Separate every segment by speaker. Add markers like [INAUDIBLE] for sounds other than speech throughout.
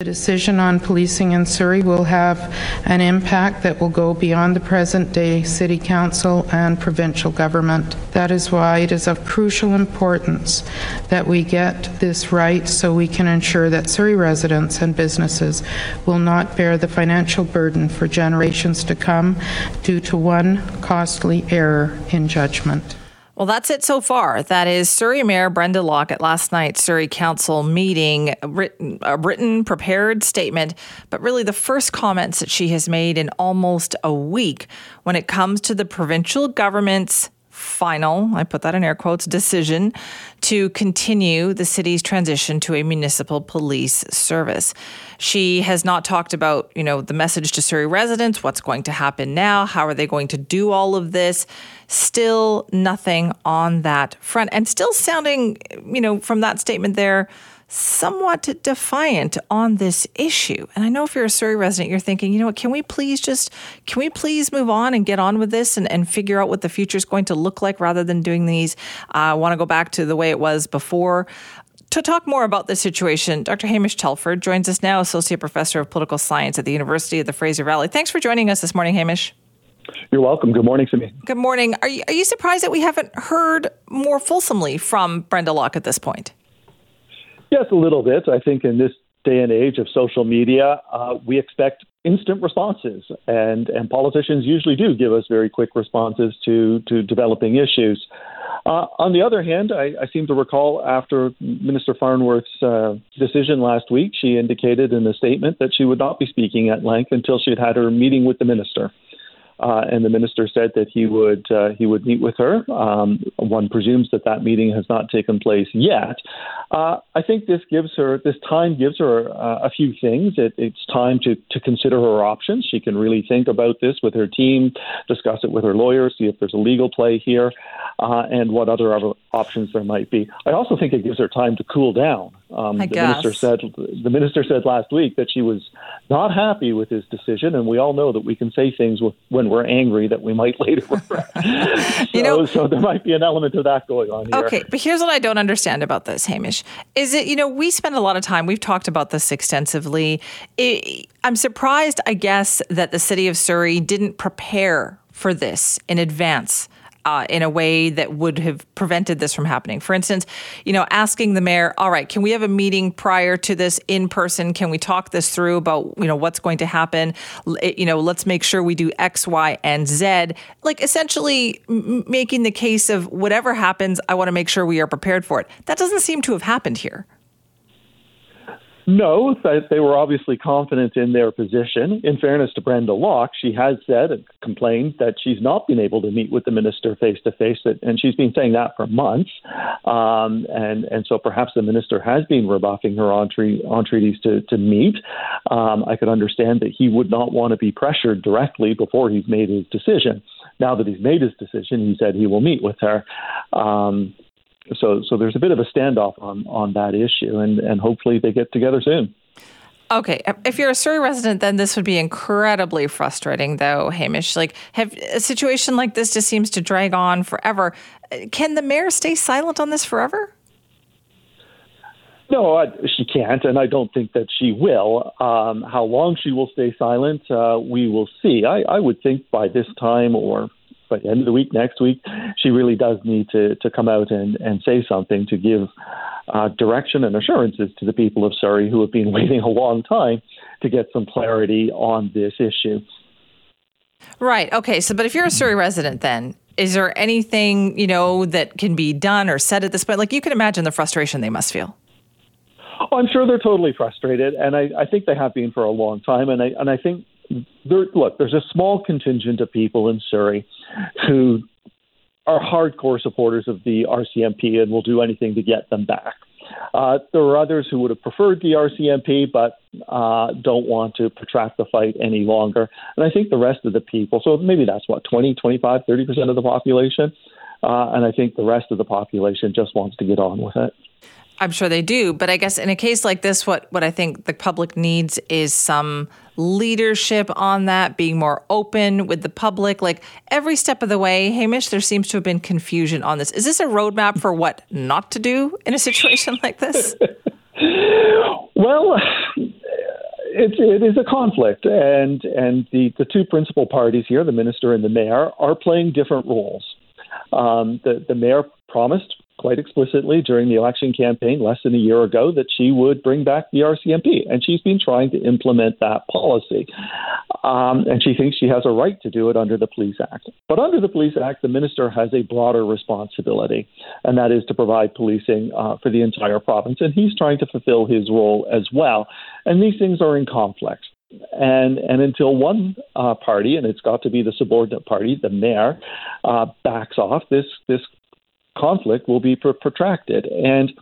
Speaker 1: The decision on policing in Surrey will have an impact that will go beyond the present day City Council and provincial government. That is why it is of crucial importance that we get this right so we can ensure that Surrey residents and businesses will not bear the financial burden for generations to come due to one costly error in judgment.
Speaker 2: Well, that's it so far. That is Surrey Mayor Brenda Locke at last night's Surrey Council meeting, written, a written, prepared statement, but really the first comments that she has made in almost a week when it comes to the provincial government's final, I put that in air quotes, decision to continue the city's transition to a municipal police service. She has not talked about, you know, the message to Surrey residents, what's going to happen now, how are they going to do all of this? Still nothing on that front and still sounding, you know, from that statement there somewhat defiant on this issue. And I know if you're a Surrey resident, you're thinking, you know what, can we please just, can we please move on and get on with this and, and figure out what the future is going to look like rather than doing these? Uh, I want to go back to the way it was before. To talk more about this situation, Dr. Hamish Telford joins us now, Associate Professor of Political Science at the University of the Fraser Valley. Thanks for joining us this morning, Hamish.
Speaker 3: You're welcome. Good morning, Simi.
Speaker 2: Good morning. Are you, are you surprised that we haven't heard more fulsomely from Brenda Locke at this point?
Speaker 3: Yes, a little bit. I think in this day and age of social media, uh, we expect instant responses, and and politicians usually do give us very quick responses to to developing issues. Uh, on the other hand, I, I, seem to recall after Minister Farnworth's uh, decision last week, she indicated in a statement that she would not be speaking at length until she had had her meeting with the minister. Uh, and the minister said that he would uh, he would meet with her. Um, one presumes that that meeting has not taken place yet. Uh, I think this gives her this time gives her uh, a few things. It, it's time to to consider her options. She can really think about this with her team, discuss it with her lawyer, see if there's a legal play here, uh, and what other options there might be. I also think it gives her time to cool down.
Speaker 2: Um, the
Speaker 3: guess. minister said the minister said last week that she was not happy with his decision, and we all know that we can say things when we're angry that we might [LAUGHS] later regret. [LAUGHS] so, you know, so there might be an element of that going on here.
Speaker 2: Okay, but here's what I don't understand about this, Hamish. Is it you know we spend a lot of time. We've talked about this extensively. It, I'm surprised, I guess, that the city of Surrey didn't prepare for this in advance uh, in a way that would have prevented this from happening. For instance, you know, asking the mayor, all right, can we have a meeting prior to this in person? Can we talk this through about, you know, what's going to happen? You know, let's make sure we do X, Y, and Z. Like essentially making the case of whatever happens, I want to make sure we are prepared for it. That doesn't seem to have happened here.
Speaker 3: No, they were obviously confident in their position. In fairness to Brenda Locke, she has said and complained that she's not been able to meet with the minister face to face, and she's been saying that for months. Um, and and so perhaps the minister has been rebuffing her entreaties to to meet. Um, I could understand that he would not want to be pressured directly before he's made his decision. Now that he's made his decision, he said he will meet with her. Um, so so there's a bit of a standoff on on that issue, and and hopefully they get together soon.
Speaker 2: Okay, if you're a Surrey resident, then this would be incredibly frustrating, though, Hamish. Like, have a situation like this just seems to drag on forever. Can the mayor stay silent on this forever?
Speaker 3: No, I, she can't, and I don't think that she will. Um, how long she will stay silent, uh, we will see. I, I would think by this time, or by the end of the week, next week, she really does need to, to come out and, and say something to give uh, direction and assurances to the people of Surrey who have been [LAUGHS] waiting a long time to get some clarity on this issue.
Speaker 2: Right. Okay. So, but if you're a Surrey resident, then is there anything you know that can be done or said at this point? Like you can imagine the frustration they must feel.
Speaker 3: Oh, I'm sure they're totally frustrated, and I, I think they have been for a long time. And I and I think there, look, there's a small contingent of people in Surrey who are hardcore supporters of the RCMP and will do anything to get them back. Uh, there are others who would have preferred the RCMP, but uh, don't want to protract the fight any longer. And I think the rest of the people, so maybe that's what, 20, 25, 30% of the population. Uh, and I think the rest of the population just wants to get on with it.
Speaker 2: I'm sure they do, but I guess in a case like this, what what I think the public needs is some leadership on that, being more open with the public. Like every step of the way, Hamish, there seems to have been confusion on this. Is this a roadmap for what not to do in a situation like this? [LAUGHS]
Speaker 3: well, It, it is a conflict, and and the, the two principal parties here, the minister and the mayor, are playing different roles. Um, the the mayor promised quite explicitly during the election campaign less than a year ago that she would bring back the RCMP, and she's been trying to implement that policy. Um, and she thinks she has a right to do it under the Police Act. But under the Police Act, the minister has a broader responsibility, and that is to provide policing uh, for the entire province. And he's trying to fulfill his role as well. And these things are in conflict. And and until one uh, party, and it's got to be the subordinate party, the mayor, uh, backs off, this this conflict will be pr- protracted. And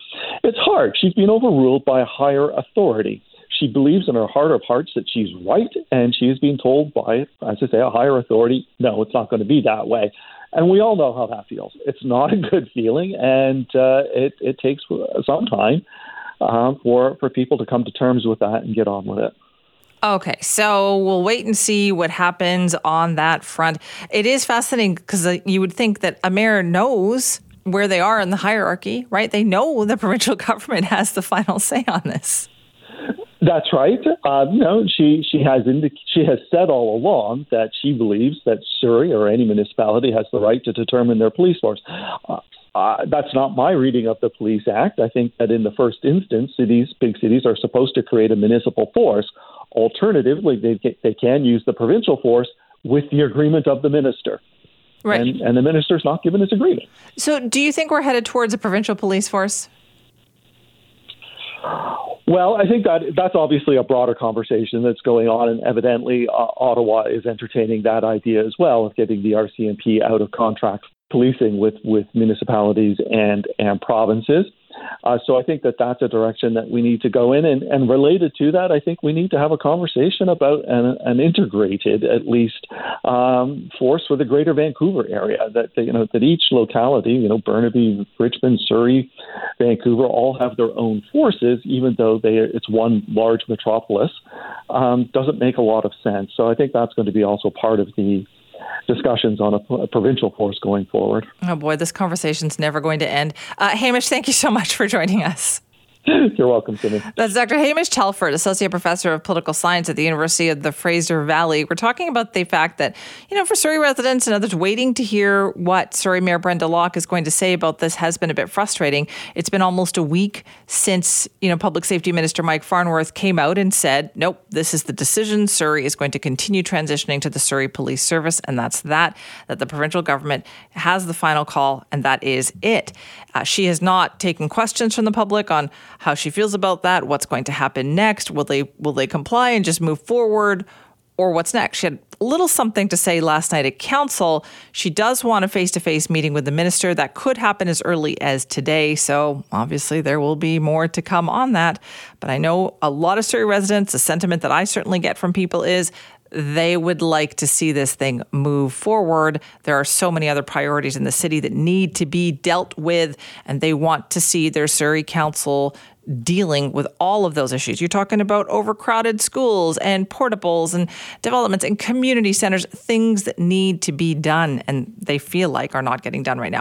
Speaker 3: it's hard. She's been overruled by a higher authority. She believes in her heart of hearts that she's right, and she is being told by, as I say, a higher authority, no, it's not going to be that way. And we all know how that feels. It's not a good feeling, and uh, it, it takes some time uh, for, for people to come to terms with that and get on with it.
Speaker 2: Okay, so we'll wait and see what happens on that front. It is fascinating because uh, you would think that a mayor knows where they are in the hierarchy, right? They know the [LAUGHS] provincial government has the final say on this.
Speaker 3: That's right. Uh, no, she she has indic- she has said all along that she believes that Surrey or any municipality has the right to determine their police force. Uh, uh, that's not my reading of the Police Act. I think that in the first instance, cities, big cities, are supposed to create a municipal force. Alternatively, they they can use the provincial force with the agreement of the minister.
Speaker 2: Right.
Speaker 3: And, and the minister's not given his agreement.
Speaker 2: So, do you think we're headed towards a provincial police force?
Speaker 3: Well, I think that that's obviously a broader conversation that's going on, and evidently uh, Ottawa is entertaining that idea as well of getting the RCMP out of contract policing with with municipalities and and provinces. Uh, so I think that that's a direction that we need to go in. And, and related to that, I think we need to have a conversation about an, an integrated, at least, um, force for the Greater Vancouver area. That you know that each locality, you know, Burnaby, Richmond, Surrey, Vancouver, all have their own forces, even though they it's one large metropolis. Um, doesn't make a lot of sense. So I think that's going to be also part of the discussions on a, a, provincial force going forward.
Speaker 2: Oh boy, this conversation's never going to end. Uh, Hamish, thank you so much for joining us. [LAUGHS]
Speaker 3: You're welcome, Simi.
Speaker 2: That's Dr. Hamish Telford, Associate Professor of Political Science at the University of the Fraser Valley. We're talking about the fact that, you know, for Surrey residents and others waiting to hear what Surrey Mayor Brenda Locke is going to say about this has been a bit frustrating. It's been almost a week since, you know, Public Safety Minister Mike Farnworth came out and said, nope, this is the decision. Surrey is going to continue transitioning to the Surrey Police Service, and that's that, that the provincial government has the final call, and that is it. Uh, she has not taken questions from the public on how she feels about that, what's going to happen next, will they will they comply and just move forward, or what's next? She had a little something to say last night at council. She does want a face-to-face meeting with the minister. That could happen as early as today. So obviously there will be more to come on that. But I know a lot of Surrey residents, the sentiment that I certainly get from people is they would like to see this thing move forward. There are so many other priorities in the city that need to be dealt with, and they want to see their Surrey Council dealing with all of those issues. You're talking about overcrowded schools and portables and developments and community centers, things that need to be done and they feel like are not getting done right now.